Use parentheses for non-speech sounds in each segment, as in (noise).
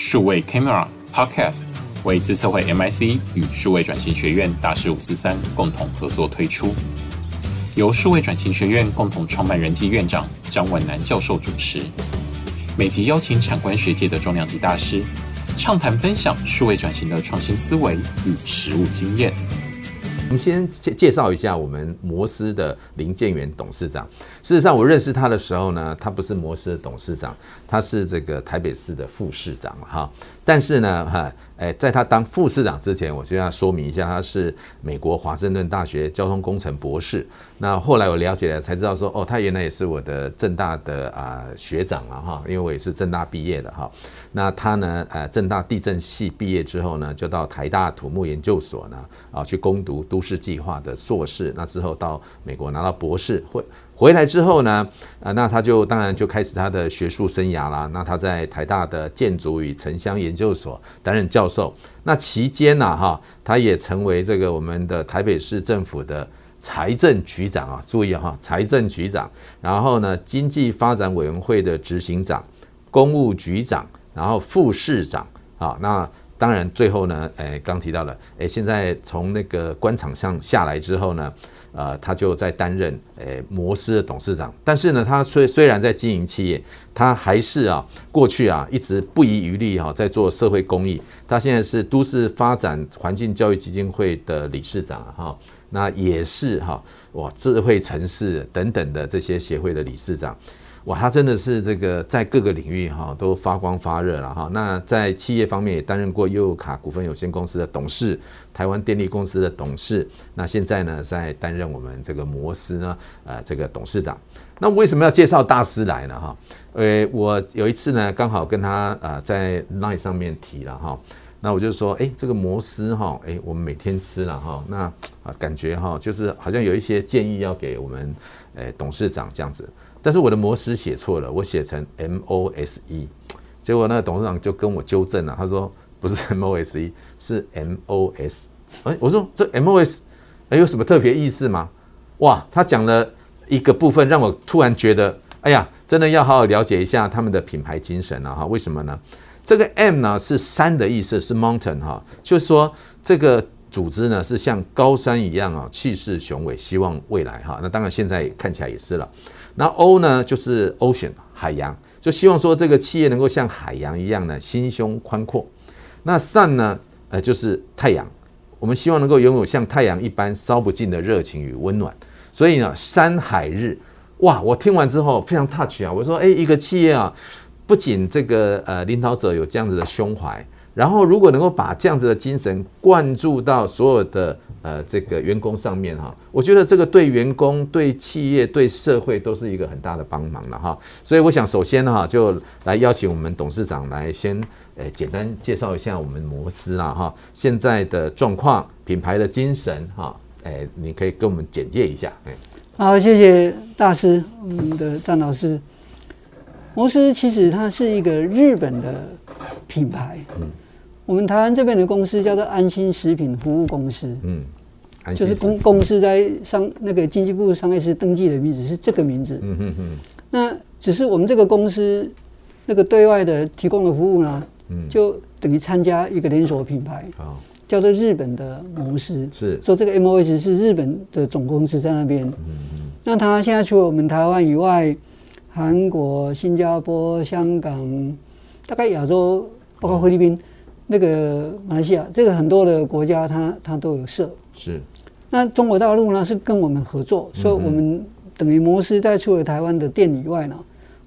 数位 Camera Podcast 为资策会 MIC 与数位转型学院大师五四三共同合作推出，由数位转型学院共同创办人暨院长张文南教授主持，每集邀请产官学界的重量级大师，畅谈分享数位转型的创新思维与实务经验。我们先介介绍一下我们摩斯的林建元董事长。事实上，我认识他的时候呢，他不是摩斯的董事长，他是这个台北市的副市长哈。但是呢，哈，哎，在他当副市长之前，我就要说明一下，他是美国华盛顿大学交通工程博士。那后来我了解了，才知道说，哦，他原来也是我的政大的啊学长了哈，因为我也是政大毕业的哈。那他呢，呃，政大地震系毕业之后呢，就到台大土木研究所呢，啊，去攻读都市计划的硕士。那之后到美国拿到博士会。回来之后呢，啊，那他就当然就开始他的学术生涯啦。那他在台大的建筑与城乡研究所担任教授。那期间呢，哈，他也成为这个我们的台北市政府的财政局长啊。注意哈，财政局长。然后呢，经济发展委员会的执行长、公务局长，然后副市长啊。那当然最后呢，诶，刚提到了，诶，现在从那个官场上下来之后呢。呃，他就在担任诶、摩斯的董事长，但是呢，他虽虽然在经营企业，他还是啊过去啊一直不遗余力哈、在做社会公益。他现在是都市发展环境教育基金会的理事长哈、那也是哈、哇智慧城市等等的这些协会的理事长。哇，他真的是这个在各个领域哈都发光发热了哈。那在企业方面也担任过优卡股份有限公司的董事，台湾电力公司的董事。那现在呢，在担任我们这个摩斯呢，呃，这个董事长。那为什么要介绍大师来呢？哈，呃，我有一次呢，刚好跟他啊在 LINE 上面提了哈，那我就说，哎，这个摩斯哈，哎，我们每天吃了哈，那啊感觉哈，就是好像有一些建议要给我们，哎，董事长这样子。但是我的摩斯写错了，我写成 M O S E，结果那个董事长就跟我纠正了，他说不是 (laughs) M O S E，是 M O S。哎，我说这 M O S，哎有什么特别意思吗？哇，他讲了一个部分，让我突然觉得，哎呀，真的要好好了解一下他们的品牌精神了哈。为什么呢？这个 M 呢是山的意思，是 mountain 哈，就是说这个组织呢是像高山一样啊，气势雄伟，希望未来哈。那当然现在看起来也是了。那 O 呢，就是 Ocean 海洋，就希望说这个企业能够像海洋一样呢，心胸宽阔。那 Sun 呢，呃，就是太阳，我们希望能够拥有像太阳一般烧不尽的热情与温暖。所以呢，山海日，哇，我听完之后非常 touch 啊，我说，诶，一个企业啊，不仅这个呃领导者有这样子的胸怀。然后，如果能够把这样子的精神灌注到所有的呃这个员工上面哈，我觉得这个对员工、对企业、对社会都是一个很大的帮忙了哈。所以，我想首先哈，就来邀请我们董事长来先呃简单介绍一下我们摩斯啦哈，现在的状况、品牌的精神哈，哎，你可以跟我们简介一下。哎，好，谢谢大师，我们的张老师。摩斯其实它是一个日本的品牌，嗯。我们台湾这边的公司叫做安心食品服务公司，嗯，就是公公司在商那个经济部商业司登记的名字是这个名字，嗯嗯嗯。那只是我们这个公司那个对外的提供的服务呢，嗯，就等于参加一个连锁品牌，叫做日本的模式，是。说这个 MOS 是日本的总公司在那边，嗯嗯。那他现在除了我们台湾以外，韩国、新加坡、香港，大概亚洲包括菲律宾。那个马来西亚，这个很多的国家它，它它都有设。是。那中国大陆呢，是跟我们合作，所以我们等于摩斯在除了台湾的店以外呢，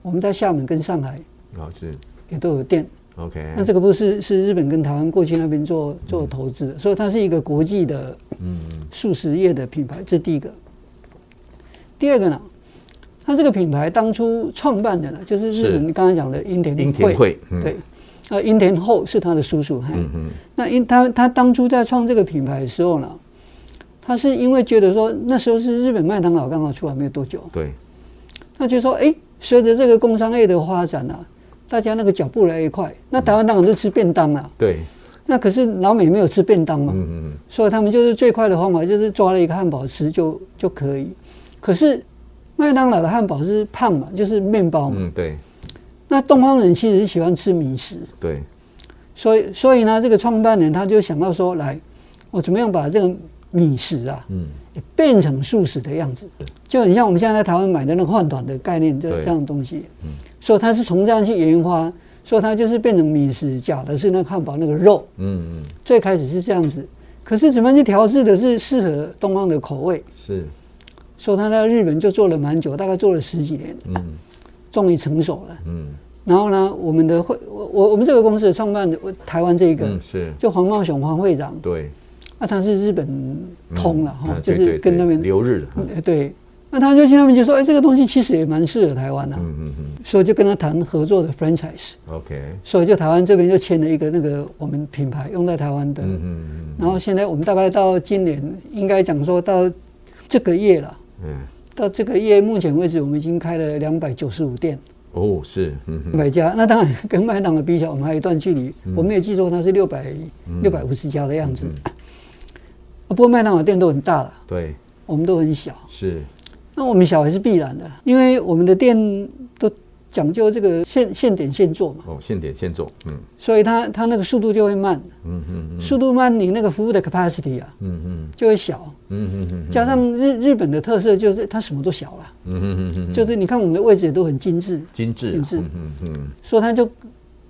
我们在厦门跟上海，啊是，也都有店。OK。那这个不是是日本跟台湾过去那边做做投资的，所以它是一个国际的，嗯，素食业的品牌，这是第一个。第二个呢，它这个品牌当初创办的呢，就是日本刚才讲的英田樱田会，对。呃，樱田厚是他的叔叔。嗯嗯。那因他他当初在创这个品牌的时候呢，他是因为觉得说那时候是日本麦当劳刚刚出来没有多久。对。他就说，哎、欸，随着这个工商业的发展啊，大家那个脚步来越快，那台湾当然是吃便当了。对。那可是老美没有吃便当嘛。嗯嗯。所以他们就是最快的方法就是抓了一个汉堡吃就就可以。可是麦当劳的汉堡是胖嘛，就是面包嘛。嗯，对。那东方人其实是喜欢吃米食，对，所以所以呢，这个创办人他就想到说，来，我怎么样把这个米食啊，嗯，变成素食的样子，就很像我们现在在台湾买的那个饭团的概念，这这样的东西。嗯，所以他是从这样去研发，所以他就是变成米食，假的是那汉堡那个肉。嗯嗯，最开始是这样子，可是怎么去调制的是适合东方的口味？是，所以他在日本就做了蛮久，大概做了十几年，嗯，终于成熟了。嗯，然后呢，我们的会我我我们这个公司的创办的台湾这一个是就黄茂雄黄会长对。那、啊、他是日本通了哈，就是跟那边留日的。对，那他就去那边就说，哎，这个东西其实也蛮适合台湾的。嗯嗯嗯。所以就跟他谈合作的 franchise。OK。所以就台湾这边就签了一个那个我们品牌用在台湾的。嗯嗯嗯。然后现在我们大概到今年应该讲说到这个月了。嗯。到这个月目前为止，我们已经开了两百九十五店。哦，是。嗯。百家，那当然跟麦当劳比起来，我们还有一段距离。我没有记错，它是六百六百五十家的样子。不过麦当劳店都很大了，对，我们都很小。是，那我们小还是必然的，因为我们的店都讲究这个现现点现做嘛。哦，现点现做，嗯。所以它它那个速度就会慢，嗯嗯嗯。速度慢，你那个服务的 capacity 啊，嗯嗯，就会小，嗯嗯嗯。加上日日本的特色就是它什么都小了，嗯嗯嗯，就是你看我们的位置也都很精致，精致，精致，嗯嗯。所以它就。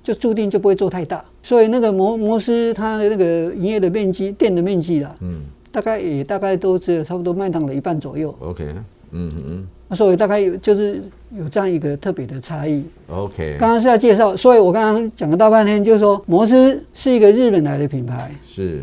就注定就不会做太大，所以那个摩摩斯它的那个营业的面积、店的面积啦，嗯，大概也大概都只有差不多麦当劳一半左右。OK，嗯嗯，所以大概有就是有这样一个特别的差异。OK，刚刚是要介绍，所以我刚刚讲了大半天，就是说摩斯是一个日本来的品牌，是，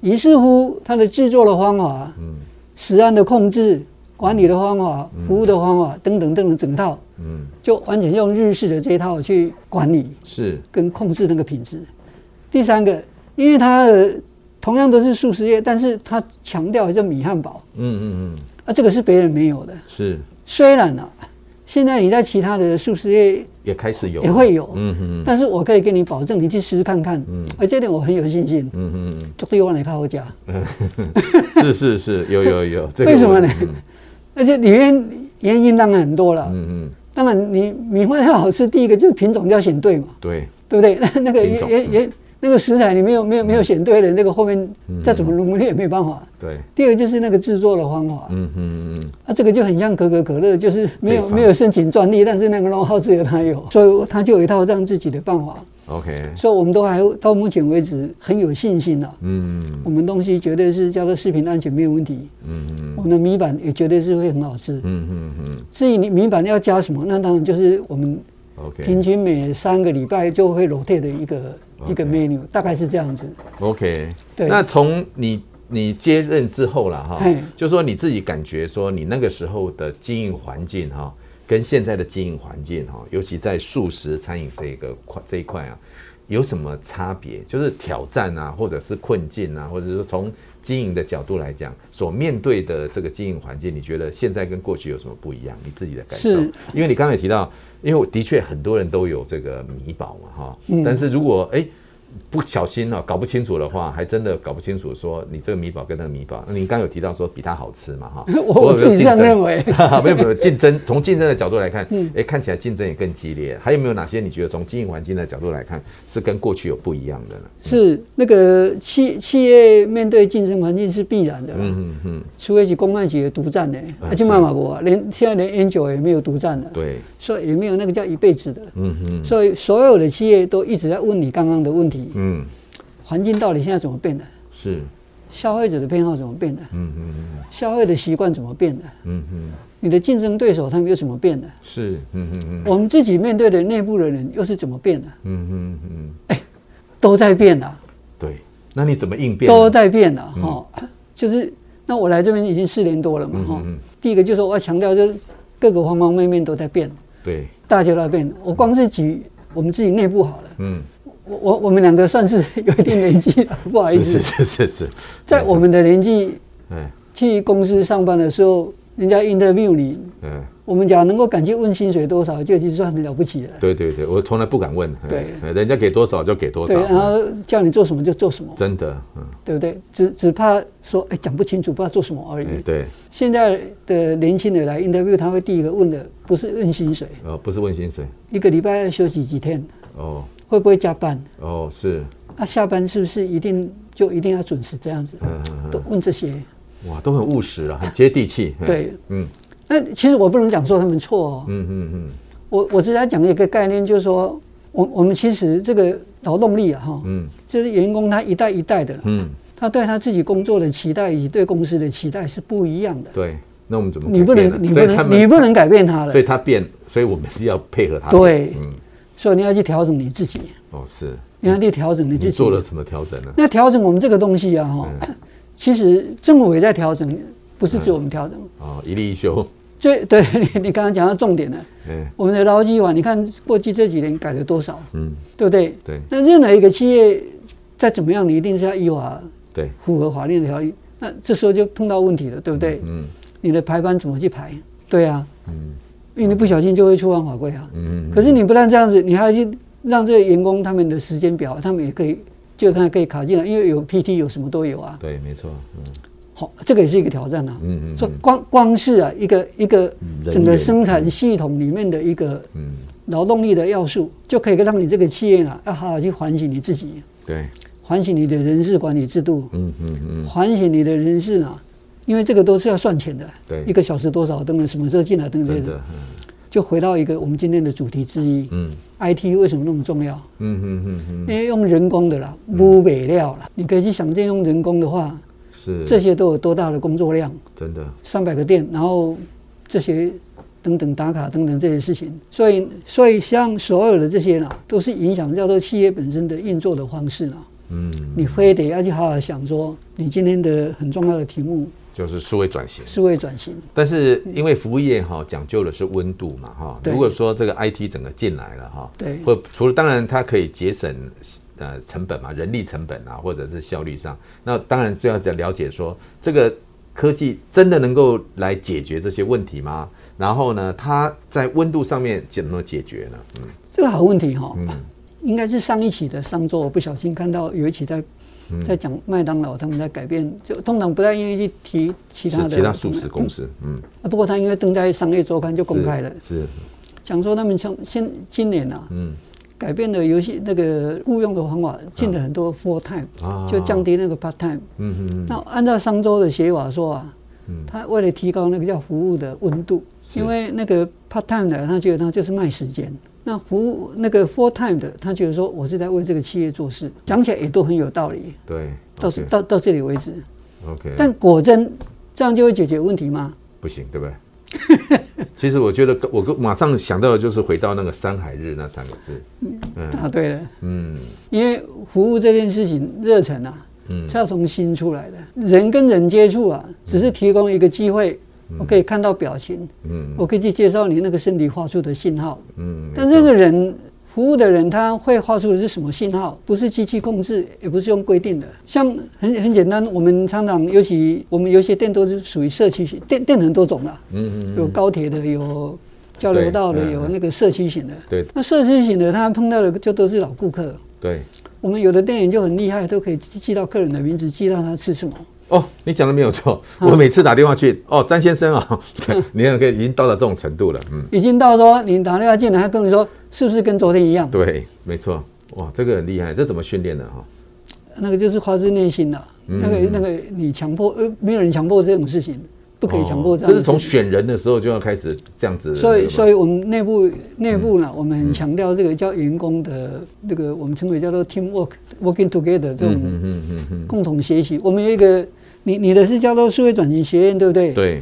于是乎它的制作的方法，嗯，食安的控制。管理的方法、服务的方法等等等等整套，嗯，就完全用日式的这一套去管理，是跟控制那个品质。第三个，因为它的同样都是素食业，但是它强调叫米汉堡，嗯嗯嗯，啊，这个是别人没有的，是。虽然呢、啊，现在你在其他的素食业也开始有，也会有，嗯嗯，但是我可以跟你保证，你去试试看看，嗯，而这点我很有信心，嗯嗯嗯，绝对往哪靠我讲，(laughs) 是是是，有有有，(laughs) 为什么呢？而且里面原因当然很多了，嗯嗯，当然你米饭要好吃，第一个就是品种要选对嘛，对，对不对？那 (laughs) 那个也也也那个食材你没有没有没有选对了，那个后面再怎么努力也没办法。对，第二个就是那个制作的方法，嗯嗯嗯，啊，这个就很像可口可乐，就是没有没有申请专利，但是那个 know-how 只有他有，所以他就有一套让自己的办法。OK，所以我们都还到目前为止很有信心了。嗯，我们东西绝对是叫做食品安全没有问题。嗯嗯，我们的米板也绝对是会很好吃。嗯嗯嗯。至于你米板要加什么，那当然就是我们平均每三个礼拜就会 rotate 的一个一个 menu，大概是这样子。OK，对。那从你你接任之后了哈，就说你自己感觉说你那个时候的经营环境哈。跟现在的经营环境哈，尤其在素食餐饮这个块这一块啊，有什么差别？就是挑战啊，或者是困境啊，或者说从经营的角度来讲，所面对的这个经营环境，你觉得现在跟过去有什么不一样？你自己的感受？是因为你刚才也提到，因为的确很多人都有这个米宝嘛哈，但是如果哎。不小心哦，搞不清楚的话，还真的搞不清楚。说你这个米堡跟那个米堡，那你刚有提到说比它好吃嘛？哈，(laughs) 我自己这样认为。(laughs) 没有没有竞争，从竞争的角度来看，嗯，哎，看起来竞争也更激烈。还有没有哪些你觉得从经营环境的角度来看是跟过去有不一样的呢？是那个企企业面对竞争环境是必然的。嗯嗯嗯，除非是公卖局的独占的，而且马马博连现在连 Angel 也没有独占的。对，所以也没有那个叫一辈子的。嗯嗯，所以所有的企业都一直在问你刚刚的问题。嗯，环境到底现在怎么变的？是消费者的偏好怎么变的？嗯嗯嗯，消费的习惯怎么变的？嗯嗯，你的竞争对手他们又怎么变的？是嗯嗯嗯，我们自己面对的内部的人又是怎么变的？嗯嗯嗯，哎，都在变啊。对，那你怎么应变？都在变啊。哈，就是那我来这边已经四年多了嘛哈。第一个就是我要强调，就是各个方方面面都在变。对，大家都在变。我光是举我们自己内部好了。嗯。我我我们两个算是 (laughs) 有一定年纪了，(laughs) 不好意思。是是是是，在我们的年纪，去公司上班的时候，人家 interview 你，嗯，我们讲能够敢去问薪水多少，就已经算很了不起了。对对对，我从来不敢问。对，人家给多少就给多少。对，然后叫你做什么就做什么。真的，嗯，对不对？只只怕说，哎，讲不清楚，不知道做什么而已。对。现在的年轻人来 interview，他会第一个问的不是问薪水，哦，不是问薪水，一个礼拜要休息几天？哦。会不会加班？哦，是啊，下班是不是一定就一定要准时这样子？嗯嗯嗯，都问这些。哇，都很务实啊，很接地气。对，嗯。那其实我不能讲说他们错哦。嗯嗯嗯。我我只在讲一个概念，就是说，我我们其实这个劳动力啊，哈，嗯，就是员工他一代一代的，嗯，他对他自己工作的期待以及对公司的期待是不一样的。对，那我们怎么？你不能，你不能，你不能改变他了。所以他变，所以我们要配合他。对，嗯。所以你要去调整你自己。哦，是。你要去调整你自己。做了什么调整呢？那调整我们这个东西啊，哈，其实政府也在调整，不是只有我们调整。哦，一例一休。最 (laughs) 对你，你刚刚讲到重点了。嗯，我们的劳基法，你看过去这几年改了多少？嗯，对不对？对。那任何一个企业再怎么样，你一定是要依法，对，符合法律的条例。那这时候就碰到问题了，对不对？嗯。你的排班怎么去排？对啊。嗯。因为你不小心就会触犯法规啊。嗯。可是你不但这样子，你还要去让这些员工他们的时间表，他们也可以，就他可以卡进来，因为有 PT，有什么都有啊。对，没错。嗯。好，这个也是一个挑战啊。嗯嗯。说光光是啊，一个一个整个生产系统里面的一个劳动力的要素，就可以让你这个企业啊，要好好去反省你自己。对。反省你的人事管理制度。嗯嗯嗯。反省你的人事呢，因为这个都是要算钱的。对。一个小时多少？等等，什么时候进来？等等。的。就回到一个我们今天的主题之一。嗯。IT 为什么那么重要？嗯嗯嗯嗯。因为用人工的啦，无尾料啦，你可以去想见用人工的话。是这些都有多大的工作量？真的，上百个店，然后这些等等打卡等等这些事情，所以所以像所有的这些呢，都是影响叫做企业本身的运作的方式呢。嗯，你非得要去好好想说，你今天的很重要的题目就是数位转型。数位转型，但是因为服务业哈讲究的是温度嘛哈，如果说这个 IT 整个进来了哈，对，或除了当然它可以节省。呃，成本嘛，人力成本啊，或者是效率上，那当然就要在了解说，这个科技真的能够来解决这些问题吗？然后呢，它在温度上面怎么解决呢？嗯，这个好问题哈、哦，嗯，应该是上一期的上周，我不小心看到有一期在在讲麦当劳他们在改变，就通常不太愿意去提其他的其他速食公司，嗯，啊，不过他应该登在商业周刊就公开了，是讲说他们从现今年啊，嗯。改变了游戏那个雇佣的方法，进了很多 full time，就降低那个 part time。嗯嗯。那按照商周的写法说啊，他为了提高那个叫服务的温度，因为那个 part time 的他觉得他就是卖时间，那服务那个 full time 的他觉得说我是在为这个企业做事，讲起来也都很有道理。对，到到到这里为止。OK。但果真这样就会解决问题吗？不行，对不对？(laughs) 其实我觉得，我马上想到的就是回到那个“山海日”那三个字。嗯，答对了。嗯，因为服务这件事情热忱啊，嗯，是要从心出来的。人跟人接触啊，只是提供一个机会，我可以看到表情，嗯，我可以去介绍你那个身体发出的信号，嗯，但这个人。服务的人他会发出的是什么信号？不是机器控制，也不是用规定的。像很很简单，我们常常尤其我们有些店都是属于社区型店，店很多种的，嗯嗯，有高铁的，有交流道的，有那个社区型的。对，那社区型的他碰到的就都是老顾客。对，我们有的店员就很厉害，都可以记到客人的名字，记到他吃什么。哦，你讲的没有错。(laughs) 我每次打电话去，哦，张先生啊，(laughs) 对，你看可以已经到了这种程度了，嗯，已经到说你打电话进来，他跟你说是不是跟昨天一样？对，没错。哇，这个很厉害，这怎么训练的哈？那个就是发自内心的，那个那个你强迫呃，没有人强迫这种事情，不可以强迫这样。这是从选人的时候就要开始这样子。所以，所以我们内部内部呢，我们很强调这个叫员工的这个我们称为叫做 team work，working together 这种共同学习。我们有一个。你你的是叫做数位转型学院，对不对？对。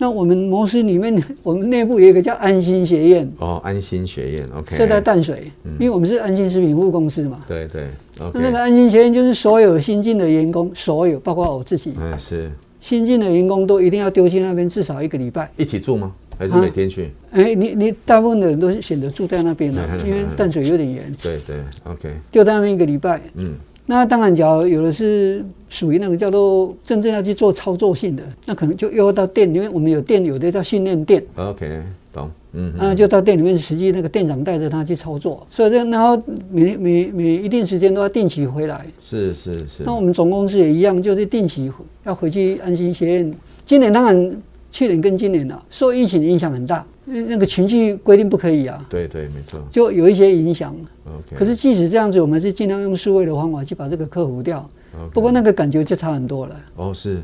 那我们模式里面，(laughs) 我们内部有一个叫安心学院。哦，安心学院，OK。设在淡水，嗯、因为我们是安心食品服务公司嘛。对对。Okay、那那个安心学院就是所有新进的员工，所有包括我自己，嗯，是新进的员工都一定要丢去那边至少一个礼拜。一起住吗？还是每天去？哎、啊欸，你你大部分的人都选择住在那边了，(laughs) 因为淡水有点远。对对，OK。丢在那边一个礼拜，嗯。那当然，假如有的是属于那个叫做真正要去做操作性的，那可能就又要到店，因为我们有店，有的叫训练店。OK，懂，嗯，那就到店里面，实际那个店长带着他去操作，所以这然后每每每一定时间都要定期回来。是是是。那我们总公司也一样，就是定期要回去安心学院。今年当然。去年跟今年啊，受疫情影响很大，那个群聚规定不可以啊。对对，没错。就有一些影响。OK。可是即使这样子，我们是尽量用数位的方法去把这个克服掉。不过那个感觉就差很多了。哦，是。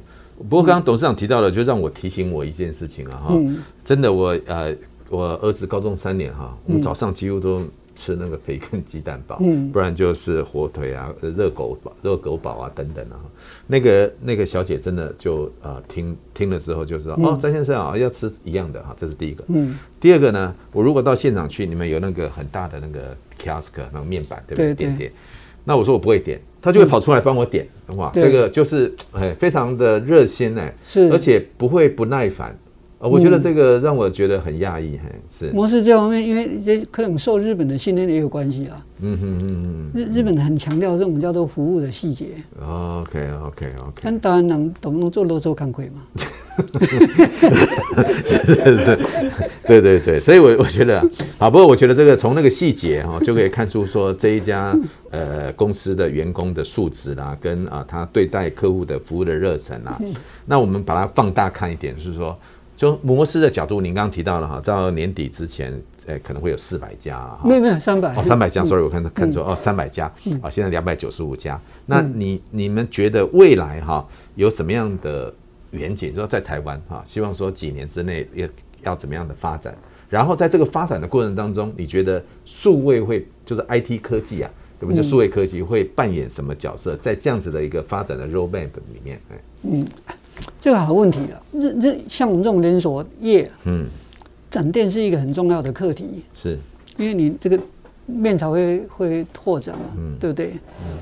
不过刚刚董事长提到了，就让我提醒我一件事情啊哈，嗯、真的我呃，我儿子高中三年哈，我们早上几乎都吃那个培根鸡蛋堡，嗯、不然就是火腿啊、热狗堡、热狗堡啊等等啊。那个那个小姐真的就呃听听了之后就知道、嗯、哦，张先生啊要吃一样的哈，这是第一个。嗯。第二个呢，我如果到现场去，你们有那个很大的那个 kiosk 那个面板，对不对？对对点点。那我说我不会点。他就会跑出来帮我点，哇，这个就是哎，非常的热心哎，是，而且不会不耐烦，我觉得这个让我觉得很讶异，嘿，是。模式这方面，因为可能受日本的训练也有关系啊，嗯哼嗯嗯，日日本很强调这种叫做服务的细节。OK OK OK。但当然能懂不能做漏做干亏嘛？(laughs) 是是是，对对对，所以我我觉得好，不过我觉得这个从那个细节哈，就可以看出说这一家。呃，公司的员工的素质啦，跟啊，他对待客户的服务的热忱啦，嗯、那我们把它放大看一点，就是说，就摩斯的角度，您刚刚提到了哈，到年底之前，呃，可能会有四百家哈，没有没有三百哦，三百家，，sorry，我看到看错哦，三百家，啊，现在两百九十五家，那你你们觉得未来哈有什么样的远景？说在台湾哈，希望说几年之内要要怎么样的发展？然后在这个发展的过程当中，你觉得数位会就是 IT 科技啊？我们就数位科技会扮演什么角色，在这样子的一个发展的 roadmap 里面？嗯，这个好问题啊。这这像我们这种连锁业，嗯，展店是一个很重要的课题，是，因为你这个面才会会拓展嘛，嗯，对不对？嗯，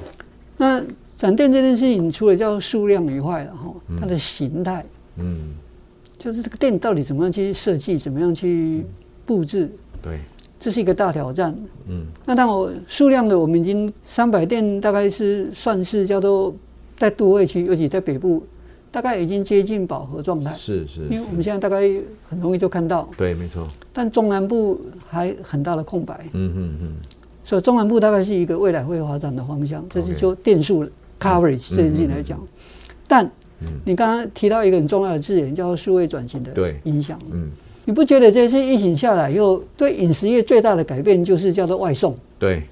那展店这件事情，除了叫数量以外，哈，它的形态，嗯，就是这个店到底怎么样去设计，怎么样去布置，对。这是一个大挑战。嗯，那当我数量的，我们已经三百店，大概是算是叫做在都会区，尤其在北部，大概已经接近饱和状态。是是，因为我们现在大概很容易就看到。对，没错。但中南部还很大的空白。嗯嗯嗯。所以中南部大概是一个未来会发展的方向，这是就电数 coverage 这件事情来讲。但你刚刚提到一个很重要的字眼，叫做数位转型的影响。嗯。你不觉得这次疫情下来以后，对饮食业最大的改变就是叫做外送？对，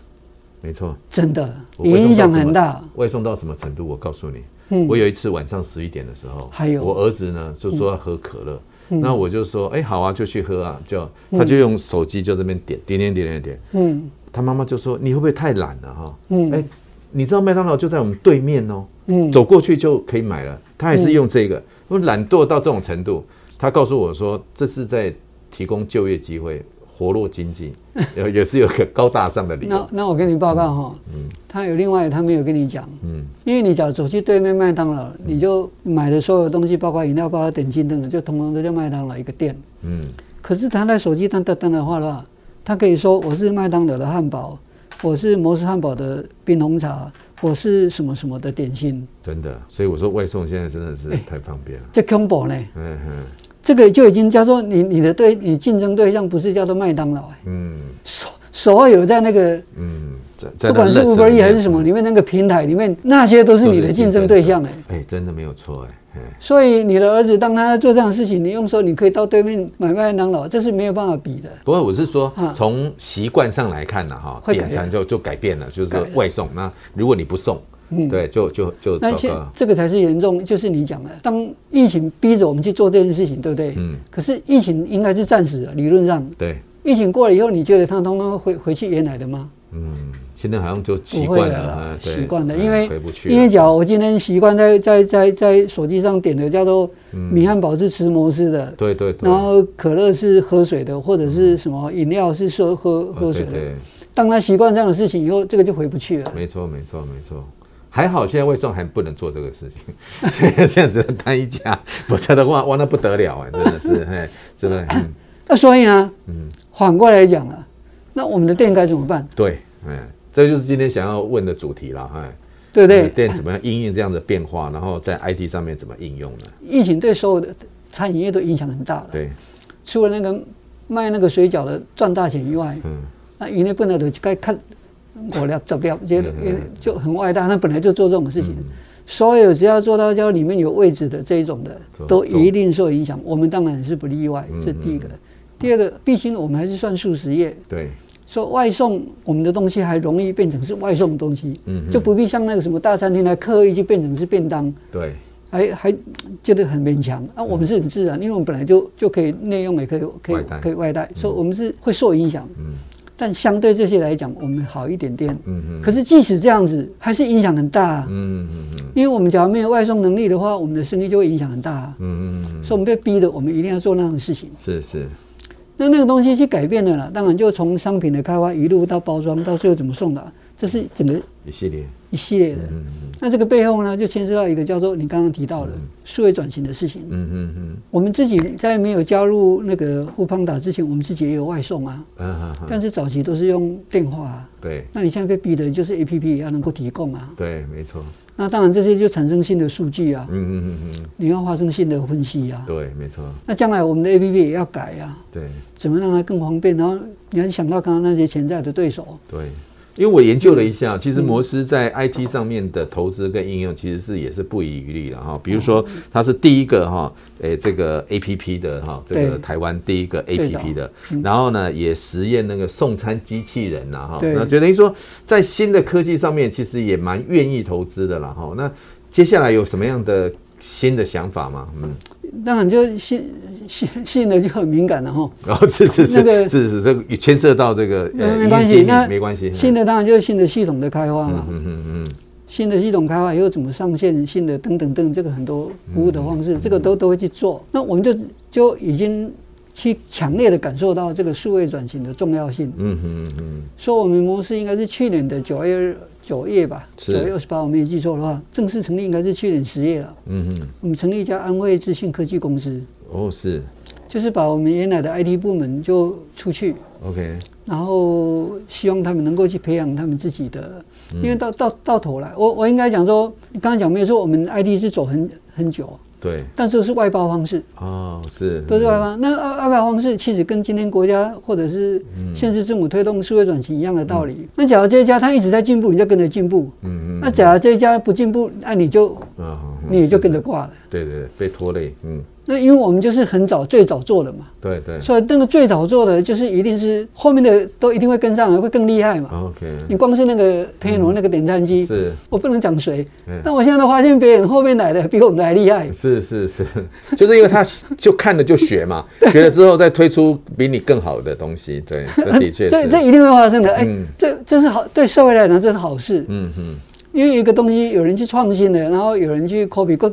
没错，真的影响很大。外送到什么程度？我告诉你，嗯，我有一次晚上十一点的时候，还有。我儿子呢，就说要喝可乐，那我就说，哎，好啊，就去喝啊，就他就用手机就这边点点点点点点，嗯，他妈妈就说，你会不会太懒了哈？嗯，哎，你知道麦当劳就在我们对面哦，嗯，走过去就可以买了，他还是用这个，我懒惰到这种程度。他告诉我说：“这是在提供就业机会，活络经济，(laughs) 也也是有个高大上的理由。”那那我跟你报告哈，嗯，他有另外他没有跟你讲，嗯，因为你只要走去对面麦当劳，你就买的所有东西，包括饮料、包括点心等等，就统统都叫麦当劳一个店，嗯。可是他在手机上登登的话的话，他可以说我是麦当劳的汉堡，我是摩斯汉堡的冰红茶，我是什么什么的点心。真的，所以我说外送现在真的是太方便了。这恐怖呢？嗯嗯。这个就已经叫做你你的对你竞争对象不是叫做麦当劳哎，嗯，所所有在那个嗯，不管是 Uber Eats 还是什么里面那个平台里面那些都是你的竞争对象哎，哎，真的没有错哎，所以你的儿子当他在做这样的事情，你用说你可以到对面买麦当劳，这是没有办法比的。不过我是说从习惯上来看呢哈，点餐就就改变了，就是外送。那如果你不送。嗯，对，就就就那些这个才是严重，就是你讲的，当疫情逼着我们去做这件事情，对不对？嗯。可是疫情应该是暂时的，理论上。对。疫情过了以后，你觉得他通通回回去原来的吗？嗯，现在好像就习惯了，习惯了，因为因为假如我今天习惯在在在在手机上点的叫做米汉堡是吃摩斯的，对对。然后可乐是喝水的，或者是什么饮料是说喝喝水的。当他习惯这样的事情以后，这个就回不去了。没错，没错，没错。还好，现在外送还不能做这个事情，(laughs) 现在只能单一家，否则的话，哇，那不得了啊！真的是，(laughs) 哎，真的。那所以呢，嗯，反过来讲啊，那我们的店该怎么办？对，哎，这就是今天想要问的主题了，哎，对不对？店怎么样应应这样的变化，然后在 IT 上面怎么应用呢？疫情对所有的餐饮业都影响很大了。对，除了那个卖那个水饺的赚大钱以外，嗯，那营业不能都该看。我了，走不了，觉得就很外大。他本来就做这种事情，所有只要做到叫里面有位置的这一种的，都一定受影响。我们当然是不例外，这第一个。第二个，毕竟我们还是算素食业，对，说外送我们的东西还容易变成是外送东西，嗯就不必像那个什么大餐厅来刻意去变成是便当，对，还还觉得很勉强。啊，我们是很自然，因为我们本来就就可以内用，也可以可以可以外带，所以我们是会受影响。但相对这些来讲，我们好一点点。嗯嗯。可是即使这样子，还是影响很大。嗯嗯嗯。因为我们假如没有外送能力的话，我们的生意就会影响很大。嗯嗯。所以我们被逼的，我们一定要做那样的事情。是是。那那个东西去改变了啦，当然就从商品的开发一路到包装，到最后怎么送的，这是整个一系列。一系列的，那这个背后呢，就牵涉到一个叫做你刚刚提到的数位转型的事情。嗯嗯嗯。我们自己在没有加入那个 foodpanda 之前，我们自己也有外送啊。嗯，但是早期都是用电话啊。对。那你现在被逼的就是 APP 也要能够提供啊。对，没错。那当然这些就产生新的数据啊。嗯嗯嗯嗯。你要发生新的分析啊。对，没错。那将来我们的 APP 也要改啊。对。怎么让它更方便？然后你要想到刚刚那些潜在的对手。对。因为我研究了一下，其实摩斯在 IT 上面的投资跟应用，其实是也是不遗余力的哈。比如说，它是第一个哈，诶，这个 APP 的哈，这个台湾第一个 APP 的，然后呢，也实验那个送餐机器人呐哈。那就等于说，在新的科技上面，其实也蛮愿意投资的了哈。那接下来有什么样的新的想法吗？嗯。当然就信信信的就很敏感了哈。然后是是是，那个是是这个牵涉到这个没关系，那没关系。新的当然就是新的系统的开发嘛。嗯嗯嗯。新的系统开发以后怎么上线，新的等等等，这个很多服务的方式，这个都都会去做。那我们就就已经去强烈的感受到这个数位转型的重要性。嗯嗯嗯。说我们公司应该是去年的九月。九月吧，九月二十八，我没有记错的话，正式成立应该是去年十月了。嗯哼，我们成立一家安慧资讯科技公司。哦，是，就是把我们原来的 IT 部门就出去。OK，然后希望他们能够去培养他们自己的，因为到到到头来，我我应该讲说，你刚刚讲没有说我们 IT 是走很很久。对，但是是外包方式哦，是都是外包。那外外包方式其实跟今天国家或者是县市政府推动社会转型一样的道理。那假如这一家他一直在进步，你就跟着进步。嗯嗯。那假如这一家不进步，那你就你也就跟着挂了。对对对，被拖累。嗯。那因为我们就是很早最早做的嘛，对对，所以那个最早做的就是一定是后面的都一定会跟上，会更厉害嘛。OK，你光是那个佩罗那个点餐机，是，我不能讲谁，但我现在都发现别人后面来的比我们还厉害。是是是，(laughs) 就是因为他就看了就学嘛，(laughs) 学了之后再推出比你更好的东西，对，(laughs) 这的确是，这这一定会发生的。哎，这这是好，对社会来讲这是好事。嗯哼，因为一个东西有人去创新的，然后有人去 copy 过。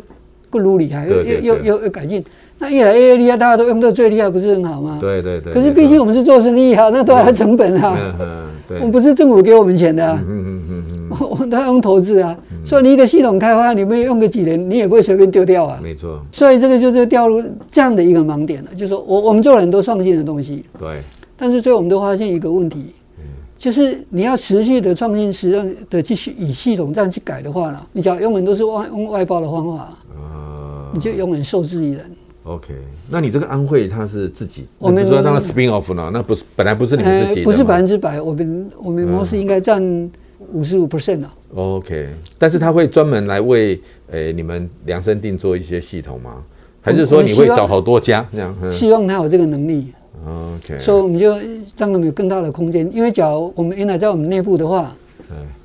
更如厉害，又又又又又改进，那越来越厉害，大家都用到最厉害，不是很好吗？对对对。可是毕竟我们是做生意哈，那都要成本啊。嗯嗯。对。我们不是政府给我们钱的啊。嗯嗯嗯嗯。我们都要用投资啊，所以你一个系统开发，你没有用个几年，你也不会随便丢掉啊。没错。所以这个就是掉入这样的一个盲点了，就是说我我们做了很多创新的东西。对。但是最后我们都发现一个问题，就是你要持续的创新，实用的继续以系统这样去改的话呢，你只要永远都是外用外包的方法。你就永远受制于人。OK，那你这个安慧他是自己，我们说当然 spin off 呢，那不是本来不是你们自己的，不是百分之百，我们我们模式应该占五十五 percent 啊。OK，但是他会专门来为诶你们量身定做一些系统吗？还是说你会找好多家这样？希望他有这个能力。OK，所以我们就让他们有更大的空间，因为假如我们原来在我们内部的话。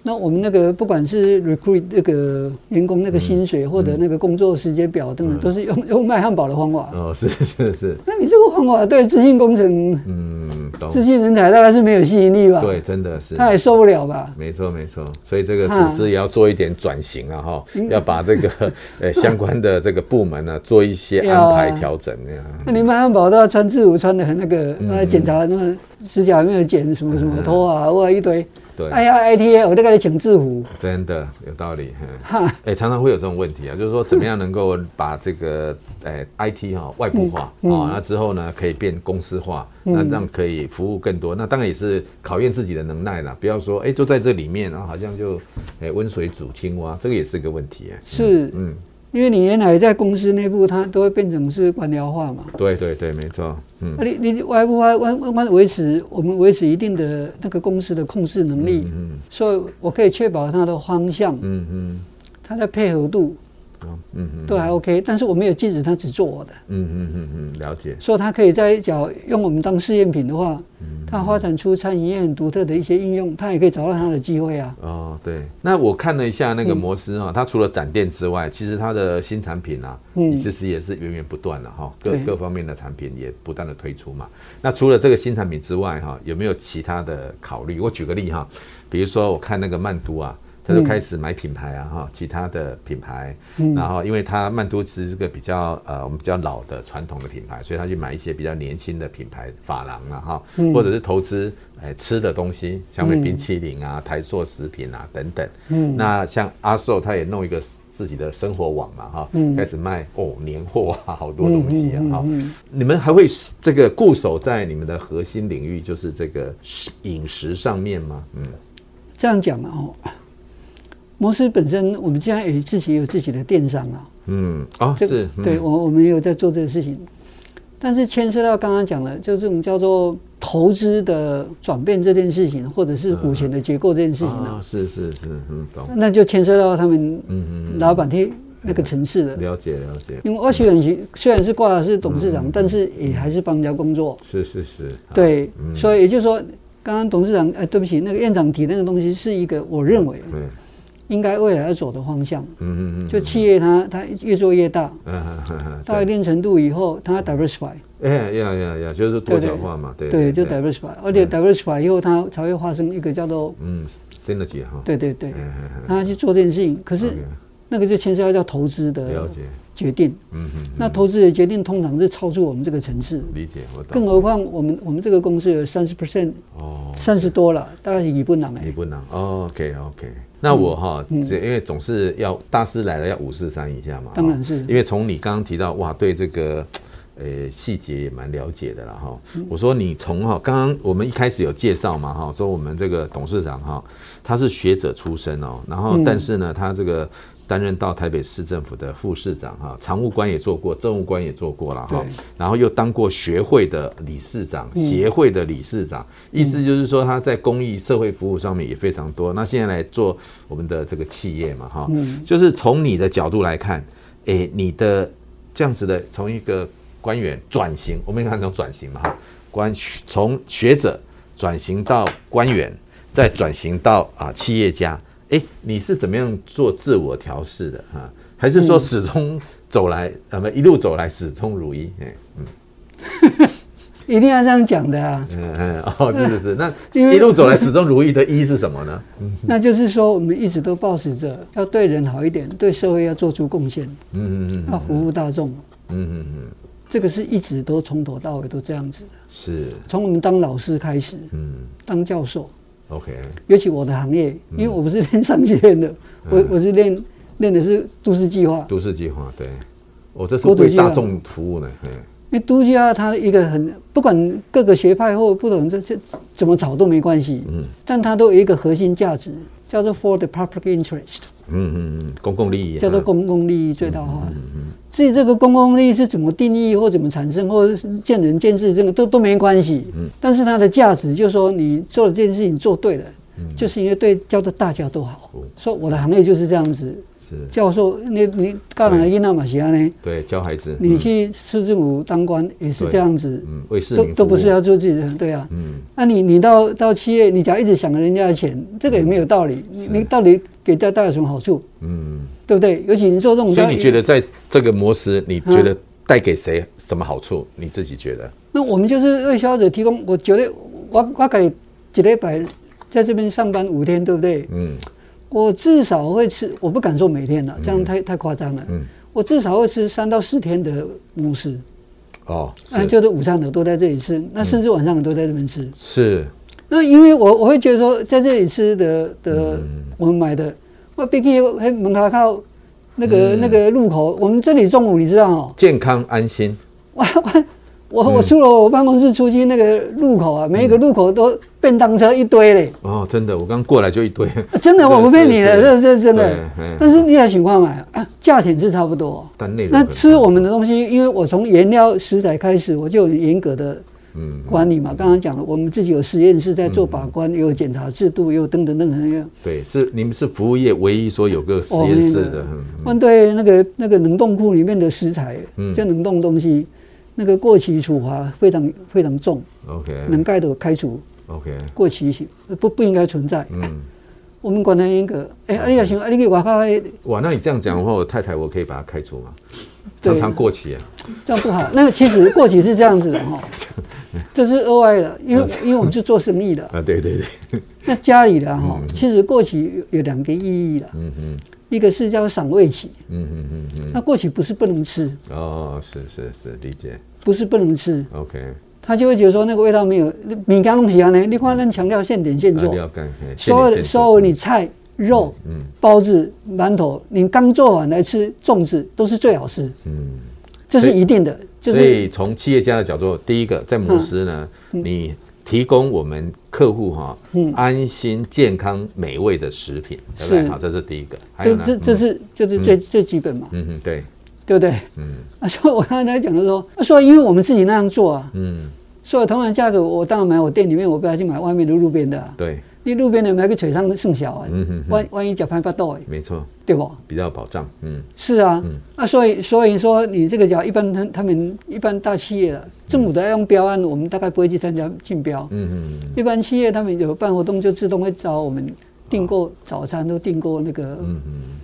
那我们那个不管是 recruit 那个员工那个薪水或者那个工作时间表等等，都是用 (laughs) 用卖汉堡的方法。哦，是是是。那你这个方法对资讯工程，嗯，资讯人才大概是没有吸引力吧？对，真的是。他也受不了吧？没错没错，所以这个组织也要做一点转型啊哈，要把这个 (laughs) 呃相关的这个部门呢做一些安排调整那样。那你卖汉堡都要穿制服，穿的很那个，那检查那个指甲有没有剪什么什么头啊，哇一堆。对，哎呀，I T A，我都给你请制服，真的有道理。哈，哎，常常会有这种问题啊，就是说怎么样能够把这个哎 I T 哈外部化啊，那之后呢可以变公司化，那这样可以服务更多。那当然也是考验自己的能耐啦，不要说哎就在这里面，然后好像就哎温水煮青蛙，这个也是个问题。是，嗯。因为你原来在公司内部，它都会变成是官僚化嘛。对对对，没错。嗯。你你外部化，外外维持我们维持一定的那个公司的控制能力。嗯，嗯。所以我可以确保它的方向。嗯嗯。它的配合度。嗯嗯，都还 OK，但是我没有禁止他只做我的。嗯嗯嗯嗯，了解。所以他可以在讲用我们当试验品的话，嗯，他发展出餐饮业很独特的一些应用，他也可以找到他的机会啊。哦，对。那我看了一下那个摩斯哈，它除了展店之外，其实它的新产品啊，嗯，其实也是源源不断的哈，各各方面的产品也不断的推出嘛。那除了这个新产品之外哈，有没有其他的考虑？我举个例哈，比如说我看那个曼都啊。他就开始买品牌啊，哈，其他的品牌，然后因为他曼都是个比较呃，我们比较老的传统的品牌，所以他去买一些比较年轻的品牌发廊啊，哈，或者是投资哎吃的东西，像那冰淇淋啊、台塑食品啊等等。嗯，那像阿寿他也弄一个自己的生活网嘛，哈，开始卖哦年货啊，好多东西啊，哈。你们还会这个固守在你们的核心领域，就是这个饮食上面吗？嗯，这样讲嘛，哦。摩斯本身，我们现在也自己有自己的电商啊。嗯，啊，是，对我我们也有在做这个事情，但是牵涉到刚刚讲的，就这种叫做投资的转变这件事情，或者是股权的结构这件事情啊，是是是，嗯，懂。那就牵涉到他们，嗯嗯，老板贴那个层次的了解了解。因为我虽然虽然是挂的是董事长，但是也还是帮人家工作。是是是，对，所以也就是说，刚刚董事长，哎，对不起，那个院长提那个东西是一个，我认为，对。应该未来要走的方向，嗯嗯嗯，就企业它它越做越大，嗯嗯嗯，到一定程度以后，它 diversify，哎呀呀呀，就是多角化嘛，对对，就 diversify，而且 diversify 以后，它才会发生一个叫做嗯 synergy 哈，对对对，他去做这件事情，可是那个就牵涉到叫投资的决定，嗯嗯，那投资的决定通常是超出我们这个层次，理解我懂，更何况我们我们这个公司有三十 percent，哦，三十多了，大概是一不囊哎，一不囊，OK OK。那我哈，因为总是要大师来了要五四三一下嘛，当然是。因为从你刚刚提到哇，对这个呃细节也蛮了解的了哈。我说你从哈，刚刚我们一开始有介绍嘛哈，说我们这个董事长哈，他是学者出身哦，然后但是呢，他这个。担任到台北市政府的副市长哈，常务官也做过，政务官也做过了哈，然后又当过学会的理事长，协会的理事长，意思就是说他在公益社会服务上面也非常多。那现在来做我们的这个企业嘛哈，就是从你的角度来看，诶，你的这样子的从一个官员转型，我们看从转型嘛哈，官从学者转型到官员，再转型到啊企业家。哎，你是怎么样做自我调试的哈？还是说始终走来，呃，不，一路走来始终如一？哎，嗯，(laughs) 一定要这样讲的啊。嗯嗯，哦，(laughs) 是是是。那一路走来始终如一的“一”是什么呢？那就是说，我们一直都抱持着要对人好一点，对社会要做出贡献。嗯嗯嗯，要服务大众。嗯嗯嗯，这个是一直都从头到尾都这样子的。是。从我们当老师开始，嗯，当教授。OK，尤其我的行业，因为我不是练商学院的，我我是练练的是都市计划。都市计划，对，我这是为大众服务呢。因为都市计划它一个很不管各个学派或不同这这怎么炒都没关系，嗯，但它都有一个核心价值，叫做 for the public interest。嗯嗯嗯，公共利益，叫做公共利益最大化。嗯嗯。至于这个公共利益是怎么定义或怎么产生，或见仁见智，这个都都没关系。嗯，但是它的价值就是说，你做了这件事情做对了，嗯，就是因为对叫做大家都好。说我的行业就是这样子。是教授，你你干哪个囡仔马西亚呢？对，教孩子。你去市政府当官也是这样子。嗯，为。都都不是要做自己的，对啊。嗯。那你你到到企业，你只要一直想着人家的钱，这个也没有道理。你你到底给大家带来什么好处？嗯。对不对？尤其你做这种，所以你觉得在这个模式，你觉得带给谁什么好处？你自己觉得？那我们就是为消费者提供。我觉得我我可以几礼拜在这边上班五天，对不对？嗯。我至少会吃，我不敢说每天了，这样太太夸张了。嗯。我至少会吃三到四天的摩斯。哦。那就是午餐的都在这里吃，那甚至晚上的都在这边吃。是。那因为我我会觉得说，在这里吃的的，我们买的。我毕竟喺门口靠那个、嗯、那个路口，我们这里中午你知道哦，健康安心。我我我我出了我办公室出去那个路口啊，每一个路口都便当车一堆嘞。哦，真的，我刚过来就一堆。(laughs) 真的，(laughs) 我不骗你的，这这真的。但是你要情况嘛，价钱是差不多。但内容。那吃我们的东西，因为我从原料食材开始，我就有严格的嗯，管理嘛。刚刚讲了，我们自己有实验室在做把关，嗯、有检查制度，有等等等等。对，是你们是服务业唯一说有个实验室的。问对那个那个冷冻库里面的食材，嗯，就冷冻东西，那个过期处罚非常非常重。OK，能盖的开除。OK，过期性不不应该存在。嗯。我们管得严格，哎、欸，啊，你要想，啊，你给我靠，哇，那你这样讲的话，我太太我可以把她开除吗？常常过期。啊，这样不好。那个其实过期是这样子的哈，(laughs) 这是额外的，因为因为我们是做生意的。啊，对对对。那家里的哈，其实过期有两个意义的，嗯嗯，一个是叫赏味期，嗯嗯嗯嗯，那过期不是不能吃。哦，是是是，理解，不是不能吃，OK。他就会觉得说那个味道没有，你刚东西啊呢？你看人强调现点现做，所有所有你菜肉、嗯包子、馒头，你刚做完来吃粽子都是最好吃。嗯，这是一定的。所以从企业家的角度，第一个在摩斯呢，你提供我们客户哈，安心、健康、美味的食品，对不对？好，这是第一个。这这这是就是最最基本嘛。嗯嗯，对。对不对？嗯，啊，所以我刚才讲的说，说因为我们自己那样做啊，嗯，所以同样价格，我当然买我店里面，我不要去买外面的路边的。对，你路边的买个腿上剩小啊，万万一脚盘发抖哎，没错，对不？比较保障，嗯，是啊，啊，所以所以说你这个脚一般他他们一般大企业了，政府都要用标案，我们大概不会去参加竞标，嗯嗯，一般企业他们有办活动就自动会找我们。订购早餐都订购那个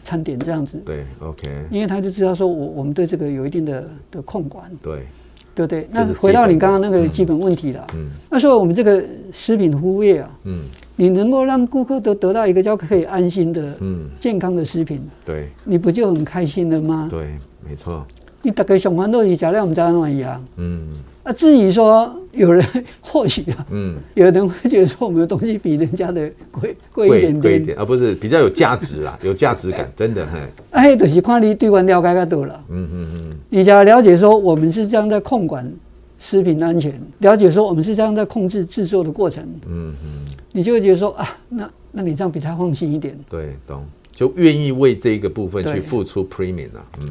餐点这样子，对，OK，因为他就知道说我我们对这个有一定的的控管，对，对不对？那回到你刚刚那个基本问题了，嗯，那说我们这个食品服务业啊，嗯，你能够让顾客都得到一个叫可以安心的、嗯健康的食品，对，你不就很开心了吗？对，没错。你大概上班都是加量，我们加那一样，嗯。啊至于说有人 (laughs) 或许啊，嗯，有人会觉得说我们的东西比人家的贵贵一点点，贵一点，而不是比较有价值啦，(laughs) 有价值感，真的嘿。哎，就是看你对我了解较多了，嗯嗯嗯，你只要了解说我们是这样在控管食品安全，了解说我们是这样在控制制作的过程，嗯嗯，你就会觉得说啊，那那你这样比他放心一点，对，懂，就愿意为这一个部分去付出 premium 啊，嗯。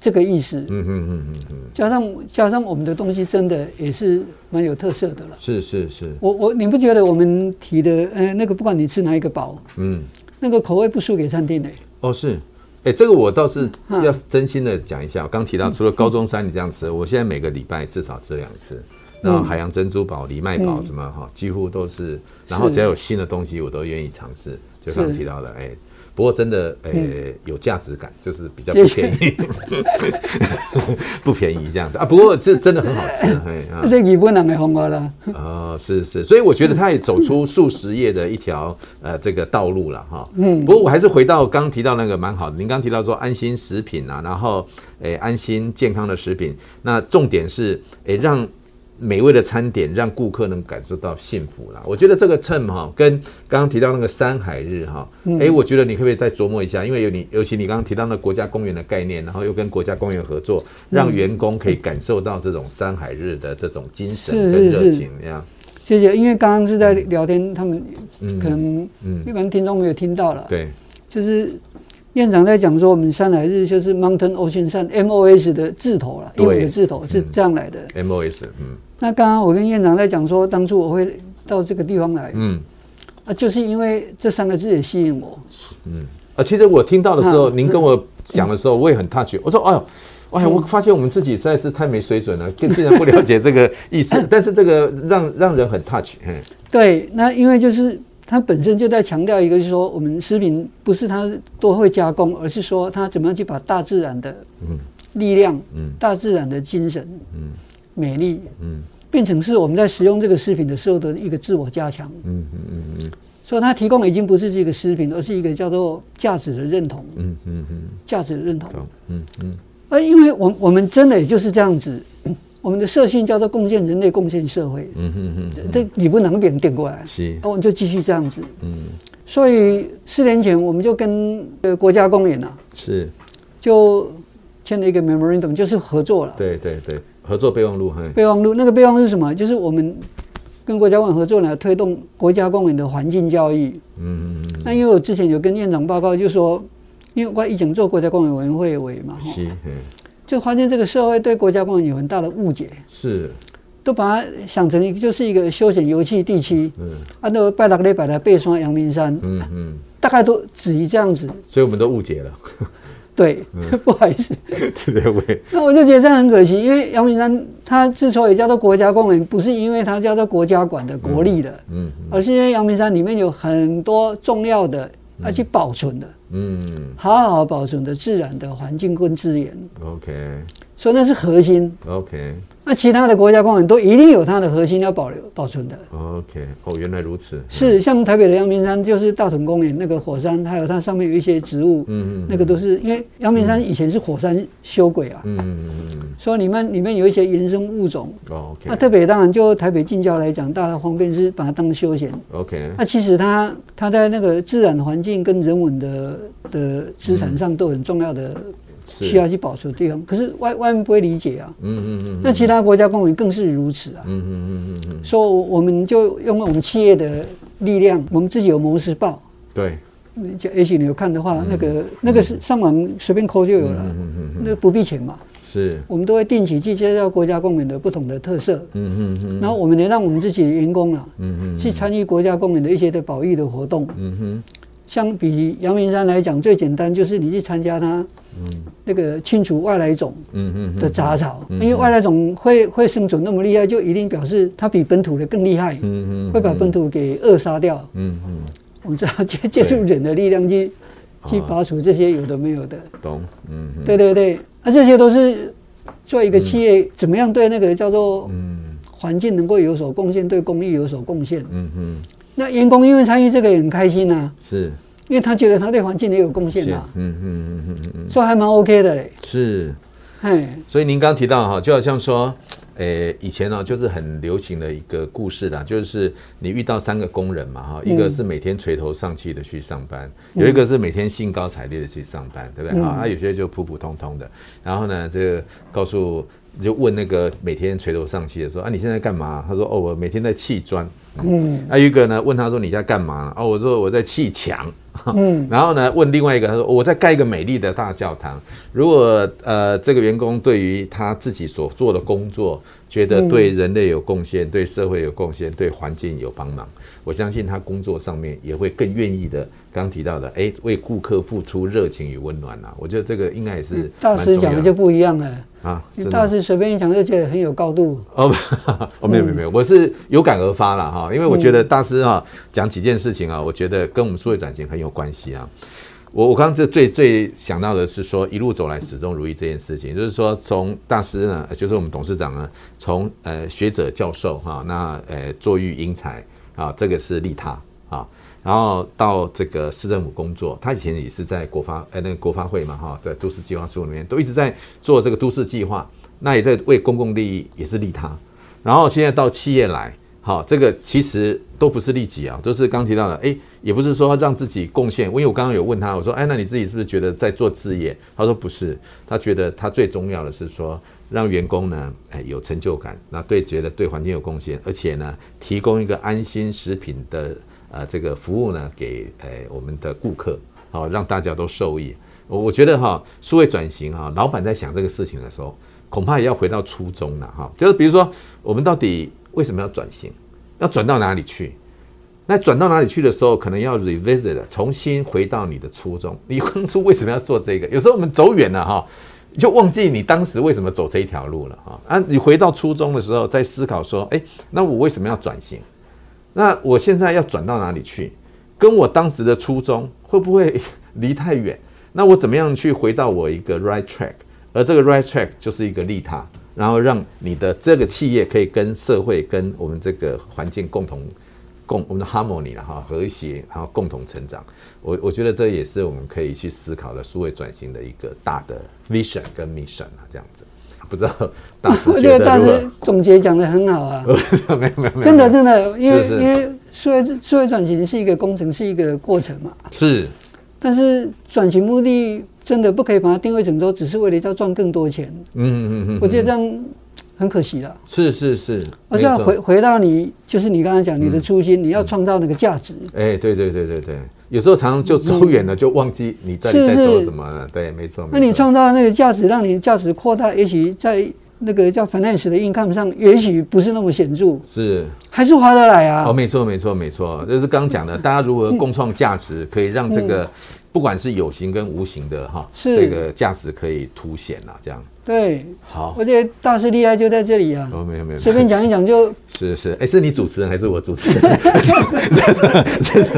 这个意思，嗯嗯嗯嗯嗯，加上加上我们的东西真的也是蛮有特色的了。是是是，我我你不觉得我们提的呃那个不管你吃哪一个包，嗯，那个口味不输给餐厅的。哦是，哎这个我倒是要真心的讲一下，我刚提到除了高中三你这样吃，我现在每个礼拜至少吃两次，然后海洋珍珠堡、藜麦堡什么哈，几乎都是，然后只要有新的东西我都愿意尝试，就刚提到的哎。不过真的，呃、欸，有价值感，就是比较不便宜，(laughs) 不便宜这样子啊。不过这真的很好吃，(laughs) 哎啊。这日本人的风格了。哦，是是，所以我觉得他也走出素食业的一条呃这个道路了哈。嗯。不过我还是回到刚刚提到那个蛮好的，您刚刚提到说安心食品啊，然后诶、欸、安心健康的食品，那重点是诶、欸、让。美味的餐点让顾客能感受到幸福啦。我觉得这个秤哈，跟刚刚提到那个山海日哈，哎，我觉得你可不可以再琢磨一下？因为有你，尤其你刚刚提到那国家公园的概念，然后又跟国家公园合作，让员工可以感受到这种山海日的这种精神跟热情，这样。谢谢。因为刚刚是在聊天，他们可能一般听众没有听到了。对，就是院长在讲说，我们山海日就是 Mountain Ocean Sun M O S 的字头了，英文的字头是这样来的。M O S，嗯。那刚刚我跟院长在讲说，当初我会到这个地方来，嗯，啊，就是因为这三个字也吸引我，嗯，啊，其实我听到的时候，您跟我讲的时候，我也很 touch，我说，哎呦，哎，我发现我们自己实在是太没水准了，竟然不了解这个意思，(laughs) 但是这个让让人很 touch，嗯，对，那因为就是它本身就在强调一个，就是说我们食品不是它多会加工，而是说它怎么样去把大自然的力量，嗯，大自然的精神，嗯。美丽，嗯，变成是我们在使用这个食品的时候的一个自我加强，嗯嗯嗯嗯，所以它提供已经不是这个食品，而是一个叫做价值的认同，嗯嗯嗯，价值的认同，嗯嗯，而因为我我们真的也就是这样子，我们的社性叫做贡献人类，贡献社会，嗯嗯嗯，这你不能变点过来，是，我们就继续这样子，嗯，所以四年前我们就跟呃国家公园啊，是，就签了一个 memorandum，就是合作了，对对对。合作备忘录，备忘录那个备忘录是什么？就是我们跟国家公园合作来推动国家公园的环境教育。嗯嗯，嗯那因为我之前有跟院长报告，就说，因为我以前做国家公园委员会委嘛，是，就发现这个社会对国家公园有很大的误解。是，都把它想成一个就是一个休闲游憩地区。嗯，啊，那拜六礼拜的背山阳明山，嗯嗯，大概都止于这样子。所以我们都误解了。对，嗯、(laughs) 不好意思。对对对。那我就觉得这样很可惜，因为阳明山它之所以叫做国家公园，不是因为它叫做国家管的国立的，嗯而是因为阳明山里面有很多重要的要去保存的，嗯，好好保存的自然的环境跟资源。OK。所以那是核心。OK。那其他的国家公园都一定有它的核心要保留保存的。OK，哦，原来如此。是像台北的阳明山，就是大屯公园那个火山，还有它上面有一些植物，嗯嗯，那个都是因为阳明山以前是火山修轨啊，嗯嗯嗯，所以里面里面有一些原生物种。OK，那特别当然就台北近郊来讲，大家方便是把它当休闲。OK，那其实它它在那个自然环境跟人文的的资产上都很重要的。需要去保守的地方，可是外外面不会理解啊。嗯嗯嗯。那其他国家公民更是如此啊。嗯嗯嗯嗯嗯。所以我们就用我们企业的力量，我们自己有模式报。对。就也许你有看的话，那个那个是上网随便抠就有了。嗯嗯嗯。那不必钱嘛。是。我们都会定期去介绍国家公园的不同的特色。嗯嗯嗯。然后我们也让我们自己的员工啊，嗯嗯，去参与国家公园的一些的保育的活动。嗯哼。相比阳明山来讲，最简单就是你去参加它。嗯，那个清除外来种，的杂草，因为外来种会会生存那么厉害，就一定表示它比本土的更厉害，会把本土给扼杀掉，嗯嗯，我们只要借借助人的力量去去拔除这些有的没有的，懂，嗯，对对对，那这些都是做一个企业怎么样对那个叫做嗯。环境能够有所贡献，对公益有所贡献，嗯嗯，那员工因为参与这个也很开心呐，是。因为他觉得他对环境也有贡献嘛，嗯嗯嗯嗯嗯嗯，所以还蛮 OK 的。嘞。是，嘿，所以您刚刚提到哈，就好像说，诶，以前呢就是很流行的一个故事啦，就是你遇到三个工人嘛哈，一个是每天垂头丧气的去上班，有一个是每天兴高采烈的去上班，对不对？啊？他有些就普普通通的，然后呢，这个告诉就问那个每天垂头丧气的说啊，你现在干嘛？他说哦，我每天在砌砖。嗯，还有一个呢，问他说你在干嘛？哦，我说我在砌墙。嗯，(laughs) 然后呢，问另外一个，他说我在盖一个美丽的大教堂。如果呃，这个员工对于他自己所做的工作，觉得对人类有贡献，对社会有贡献，对环境有帮忙，我相信他工作上面也会更愿意的。刚提到的，哎，为顾客付出热情与温暖啊，我觉得这个应该也是大师讲的就不一样了啊。大师随便一讲就觉得很有高度哦。(laughs) 哦，没有没有没有，我是有感而发了哈，因为我觉得大师啊讲几件事情啊，我觉得跟我们数位转型很有关系啊。我我刚刚这最最想到的是说一路走来始终如一这件事情，就是说从大师呢，就是我们董事长呢，从呃学者教授哈，那呃坐育英才啊，这个是利他啊。然后到这个市政府工作，他以前也是在国发，呃，那个国发会嘛，哈，在都市计划书里面都一直在做这个都市计划，那也在为公共利益，也是利他。然后现在到企业来，好，这个其实都不是利己啊，都是刚提到的，哎，也不是说让自己贡献。因为我刚刚有问他，我说，哎，那你自己是不是觉得在做事业？他说不是，他觉得他最重要的是说让员工呢，哎，有成就感，那对觉得对环境有贡献，而且呢，提供一个安心食品的。呃，这个服务呢，给呃我们的顾客，好让大家都受益。我我觉得哈，数位转型哈，老板在想这个事情的时候，恐怕也要回到初衷了哈。就是比如说，我们到底为什么要转型？要转到哪里去？那转到哪里去的时候，可能要 revisit，重新回到你的初衷。你当初为什么要做这个？有时候我们走远了哈，就忘记你当时为什么走这一条路了哈。啊，你回到初中的时候，在思考说，哎，那我为什么要转型？那我现在要转到哪里去？跟我当时的初衷会不会 (laughs) 离太远？那我怎么样去回到我一个 right track？而这个 right track 就是一个利他，然后让你的这个企业可以跟社会、跟我们这个环境共同共我们的 harmony 了哈，和谐，然后共同成长。我我觉得这也是我们可以去思考的数位转型的一个大的 vision 跟 mission 啊，这样子。不知道 (laughs) 大师，我觉得大师总结讲的很好啊。(laughs) 没有没有，真的真的，因为因为数位数位转型是一个工程，是一个过程嘛。是，但是转型目的真的不可以把它定位成说只是为了要赚更多钱。嗯嗯嗯，我觉得这样很可惜了。是是是，而是要回回到你，就是你刚才讲你的初心，你要创造那个价值。哎，对对对对对。有时候常常就走远了，就忘记你到底在做什么了。对，没错。那你创造那个价值，让你价值扩大，也许在那个叫 finance 的 income 上，也许不是那么显著，是还是划得来啊。哦，没错，没错，没错，这是刚讲的，大家如何共创价值，可以让这个不管是有形跟无形的哈，这个价值可以凸显啊，这样。对，好，我觉得大师厉害就在这里啊。哦，没有没有，随便讲一讲就。(laughs) 是是，哎，是你主持人还是我主持人？这 (laughs) 是这是，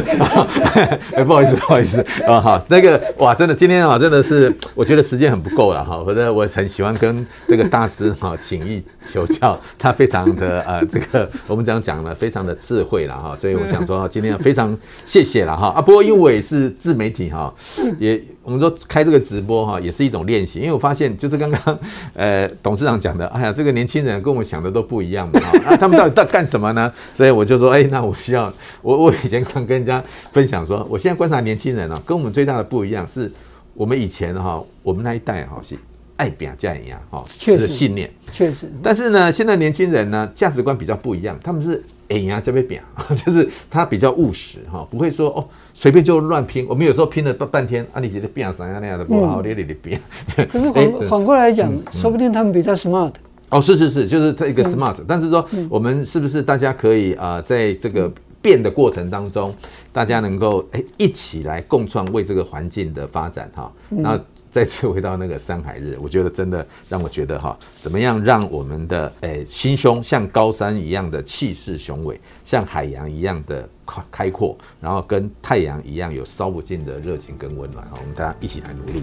哎，不好意思不好意思啊，好，那个哇，真的今天啊，真的是我觉得时间很不够了哈，或者我很喜欢跟这个大师哈请益求教，他非常的呃，这个我们讲讲了非常的智慧了哈，(laughs) 所以我想说今天非常谢谢了哈啊，不过因为我也是自媒体哈，也。我们说开这个直播哈，也是一种练习，因为我发现就是刚刚 (laughs) 呃董事长讲的，哎呀，这个年轻人跟我想的都不一样嘛，啊，(laughs) 他们到底在干什么呢？所以我就说，哎，那我需要我 (laughs) 我以前常跟人家分享说，我现在观察年轻人啊，跟我们最大的不一样是，我们以前哈，我们那一代哈是爱拼才会赢哈，是信念，确实，但是呢，现在年轻人呢价值观比较不一样，他们是哎呀这边表，就是他比较务实哈，不会说哦。随便就乱拼，我们有时候拼了半半天，啊，你觉得变啥样那样的不好，你你你变。可是 (laughs) 反反过来讲，说不定他们比较 smart。哦，是是是，就是这一个 smart，但是说我们是不是大家可以啊，在这个变的过程当中，大家能够哎一起来共创为这个环境的发展哈，那。(laughs) 再次回到那个山海日，我觉得真的让我觉得哈，怎么样让我们的诶心胸像高山一样的气势雄伟，像海洋一样的开开阔，然后跟太阳一样有烧不尽的热情跟温暖，我们大家一起来努力。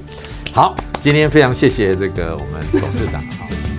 好，今天非常谢谢这个我们董事长哈。